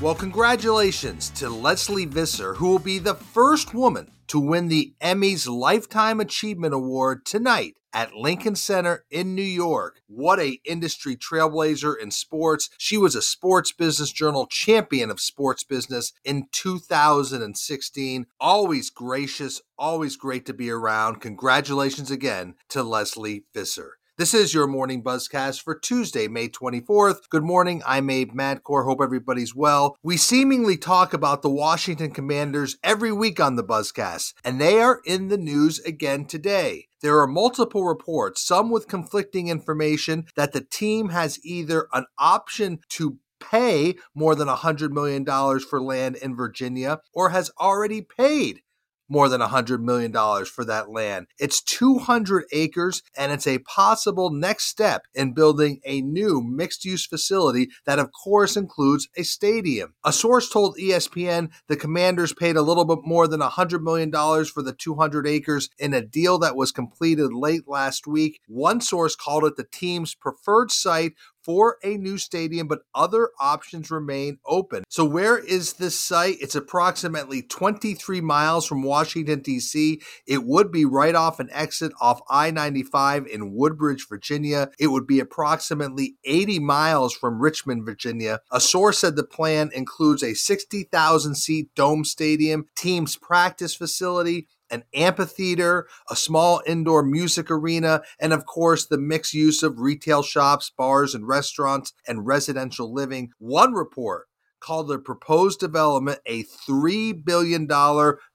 Well, congratulations to Lesley Visser, who will be the first woman to win the Emmys Lifetime Achievement Award tonight at Lincoln Center in New York. What a industry trailblazer in sports. She was a Sports Business Journal champion of sports business in 2016. Always gracious, always great to be around. Congratulations again to Lesley Visser. This is your morning buzzcast for Tuesday, May 24th. Good morning. I'm Abe Madkour. Hope everybody's well. We seemingly talk about the Washington Commanders every week on the buzzcast, and they are in the news again today. There are multiple reports, some with conflicting information, that the team has either an option to pay more than $100 million for land in Virginia or has already paid more than $100 million for that land. It's 200 acres, and it's a possible next step in building a new mixed use facility that, of course, includes a stadium. A source told ESPN the commanders paid a little bit more than $100 million for the 200 acres in a deal that was completed late last week. One source called it the team's preferred site for a new stadium, but other options remain open. So, where is this site? It's approximately 23 miles from Washington, D.C. It would be right off an exit off I 95 in Woodbridge, Virginia. It would be approximately 80 miles from Richmond, Virginia. A source said the plan includes a 60,000 seat dome stadium, team's practice facility, an amphitheater, a small indoor music arena, and of course, the mixed use of retail shops, bars, and restaurants and residential living. One report called the proposed development a $3 billion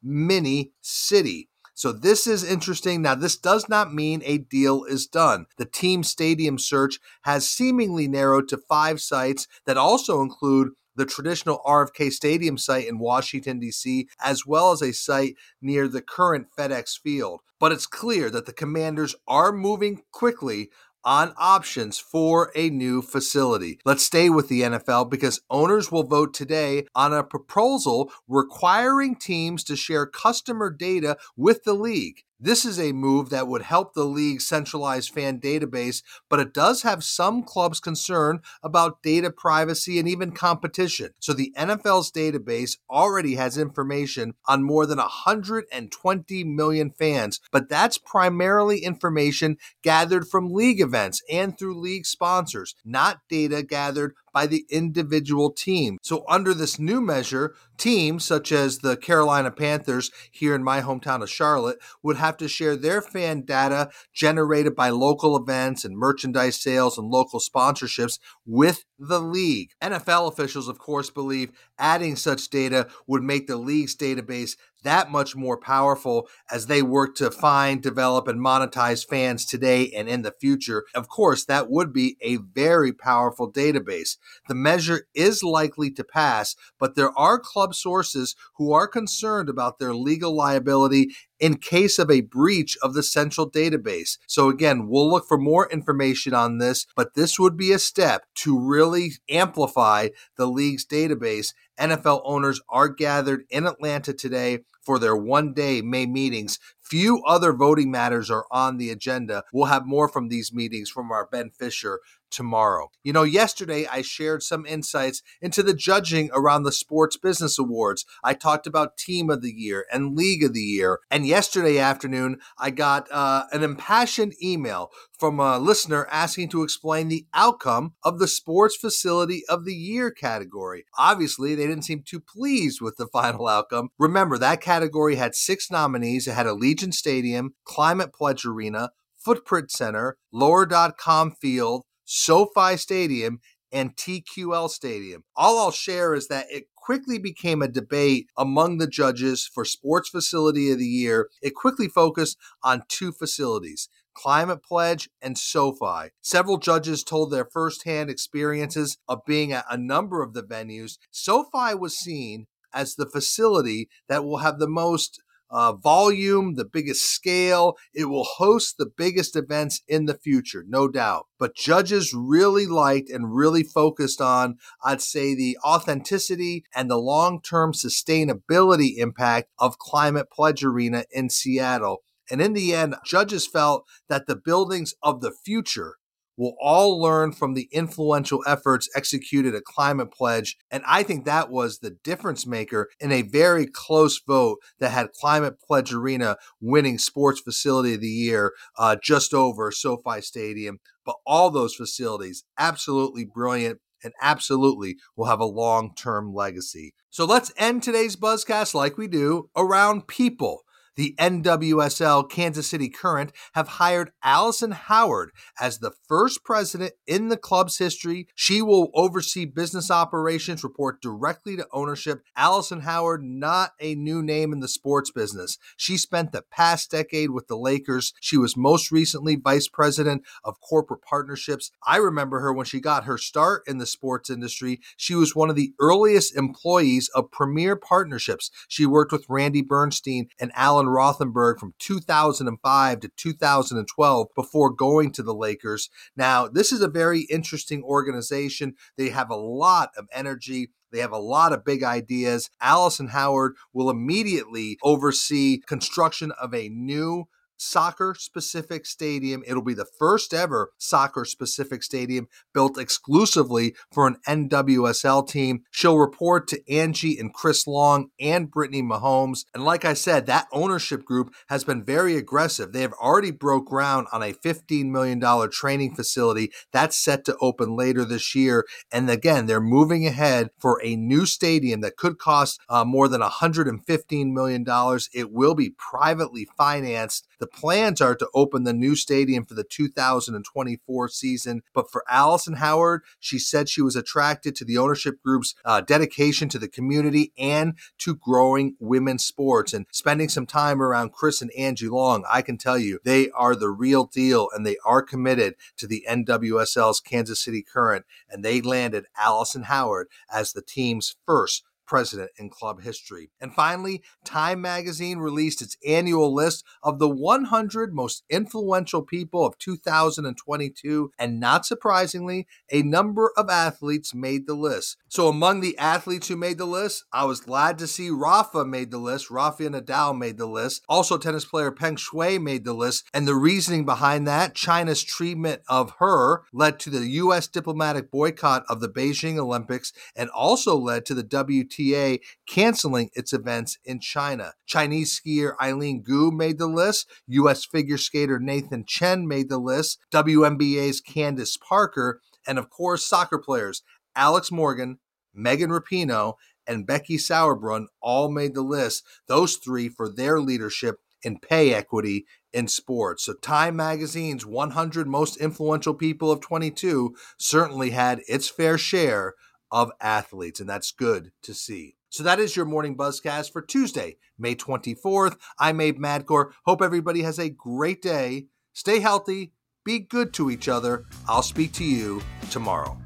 mini city. So this is interesting. Now, this does not mean a deal is done. The team stadium search has seemingly narrowed to five sites that also include the traditional RFK Stadium site in Washington, D.C., as well as a site near the current FedEx Field. But it's clear that the commanders are moving quickly on options for a new facility. Let's stay with the NFL because owners will vote today on a proposal requiring teams to share customer data with the league. This is a move that would help the league's centralized fan database, but it does have some clubs concerned about data privacy and even competition. So the NFL's database already has information on more than 120 million fans, but that's primarily information gathered from league events and through league sponsors, not data gathered by the individual team. So, under this new measure, teams such as the Carolina Panthers here in my hometown of Charlotte would have to share their fan data generated by local events and merchandise sales and local sponsorships with the league. NFL officials, of course, believe adding such data would make the league's database that much more powerful as they work to find, develop, and monetize fans today and in the future. Of course, that would be a very powerful database. The measure is likely to pass, but there are club sources who are concerned about their legal liability in case of a breach of the central database. So, again, we'll look for more information on this, but this would be a step to really amplify the league's database. NFL owners are gathered in Atlanta today for their one day May meetings. Few other voting matters are on the agenda. We'll have more from these meetings from our Ben Fisher tomorrow. You know, yesterday I shared some insights into the judging around the Sports Business Awards. I talked about Team of the Year and League of the Year. And yesterday afternoon, I got uh, an impassioned email from a listener asking to explain the outcome of the Sports Facility of the Year category. Obviously, they didn't seem too pleased with the final outcome. Remember, that category had six nominees. It had Allegiant Stadium, Climate Pledge Arena, Footprint Center, Lower.com Field, SoFi Stadium, and TQL Stadium. All I'll share is that it quickly became a debate among the judges for Sports Facility of the Year. It quickly focused on two facilities. Climate Pledge, and SoFi. Several judges told their firsthand experiences of being at a number of the venues. SoFi was seen as the facility that will have the most uh, volume, the biggest scale. It will host the biggest events in the future, no doubt. But judges really liked and really focused on, I'd say, the authenticity and the long term sustainability impact of Climate Pledge Arena in Seattle. And in the end, judges felt that the buildings of the future will all learn from the influential efforts executed at Climate Pledge. And I think that was the difference maker in a very close vote that had Climate Pledge Arena winning Sports Facility of the Year uh, just over SoFi Stadium. But all those facilities, absolutely brilliant and absolutely will have a long term legacy. So let's end today's Buzzcast like we do around people the NWSL Kansas City Current have hired Allison Howard as the first president in the club's history. She will oversee business operations, report directly to ownership. Allison Howard, not a new name in the sports business. She spent the past decade with the Lakers. She was most recently vice president of corporate partnerships. I remember her when she got her start in the sports industry. She was one of the earliest employees of Premier Partnerships. She worked with Randy Bernstein and Alan Alan Rothenberg from 2005 to 2012 before going to the Lakers. Now, this is a very interesting organization. They have a lot of energy. They have a lot of big ideas. Allison Howard will immediately oversee construction of a new soccer specific stadium. It'll be the first ever soccer specific stadium built exclusively for an NWSL team. She'll report to Angie and Chris Long and Brittany Mahomes. And like I said, that ownership group has been very aggressive. They have already broke ground on a $15 million training facility that's set to open later this year. And again, they're moving ahead for a new stadium that could cost uh, more than $115 million. It will be privately financed. The plans are to open the new stadium for the 2024 season. But for Allison Howard, she said she was attracted to the ownership group's uh, dedication to the community and to growing women's sports and spending some time around Chris and Angie Long. I can tell you they are the real deal and they are committed to the NWSL's Kansas City Current. And they landed Allison Howard as the team's first president in club history. And finally, Time magazine released its annual list of the 100 most influential people of 2022. And not surprisingly, a number of athletes made the list. So among the athletes who made the list, I was glad to see Rafa made the list. Rafael Nadal made the list. Also, tennis player Peng Shuai made the list. And the reasoning behind that, China's treatment of her led to the U.S. diplomatic boycott of the Beijing Olympics and also led to the WTA WTA canceling its events in China. Chinese skier Eileen Gu made the list. U.S. figure skater Nathan Chen made the list. WNBA's Candace Parker. And of course, soccer players Alex Morgan, Megan Rapinoe, and Becky Sauerbrunn all made the list. Those three for their leadership in pay equity in sports. So Time Magazine's 100 most influential people of 22 certainly had its fair share of athletes, and that's good to see. So that is your morning buzzcast for Tuesday, May 24th. I'm Abe Madkour. Hope everybody has a great day. Stay healthy, be good to each other. I'll speak to you tomorrow.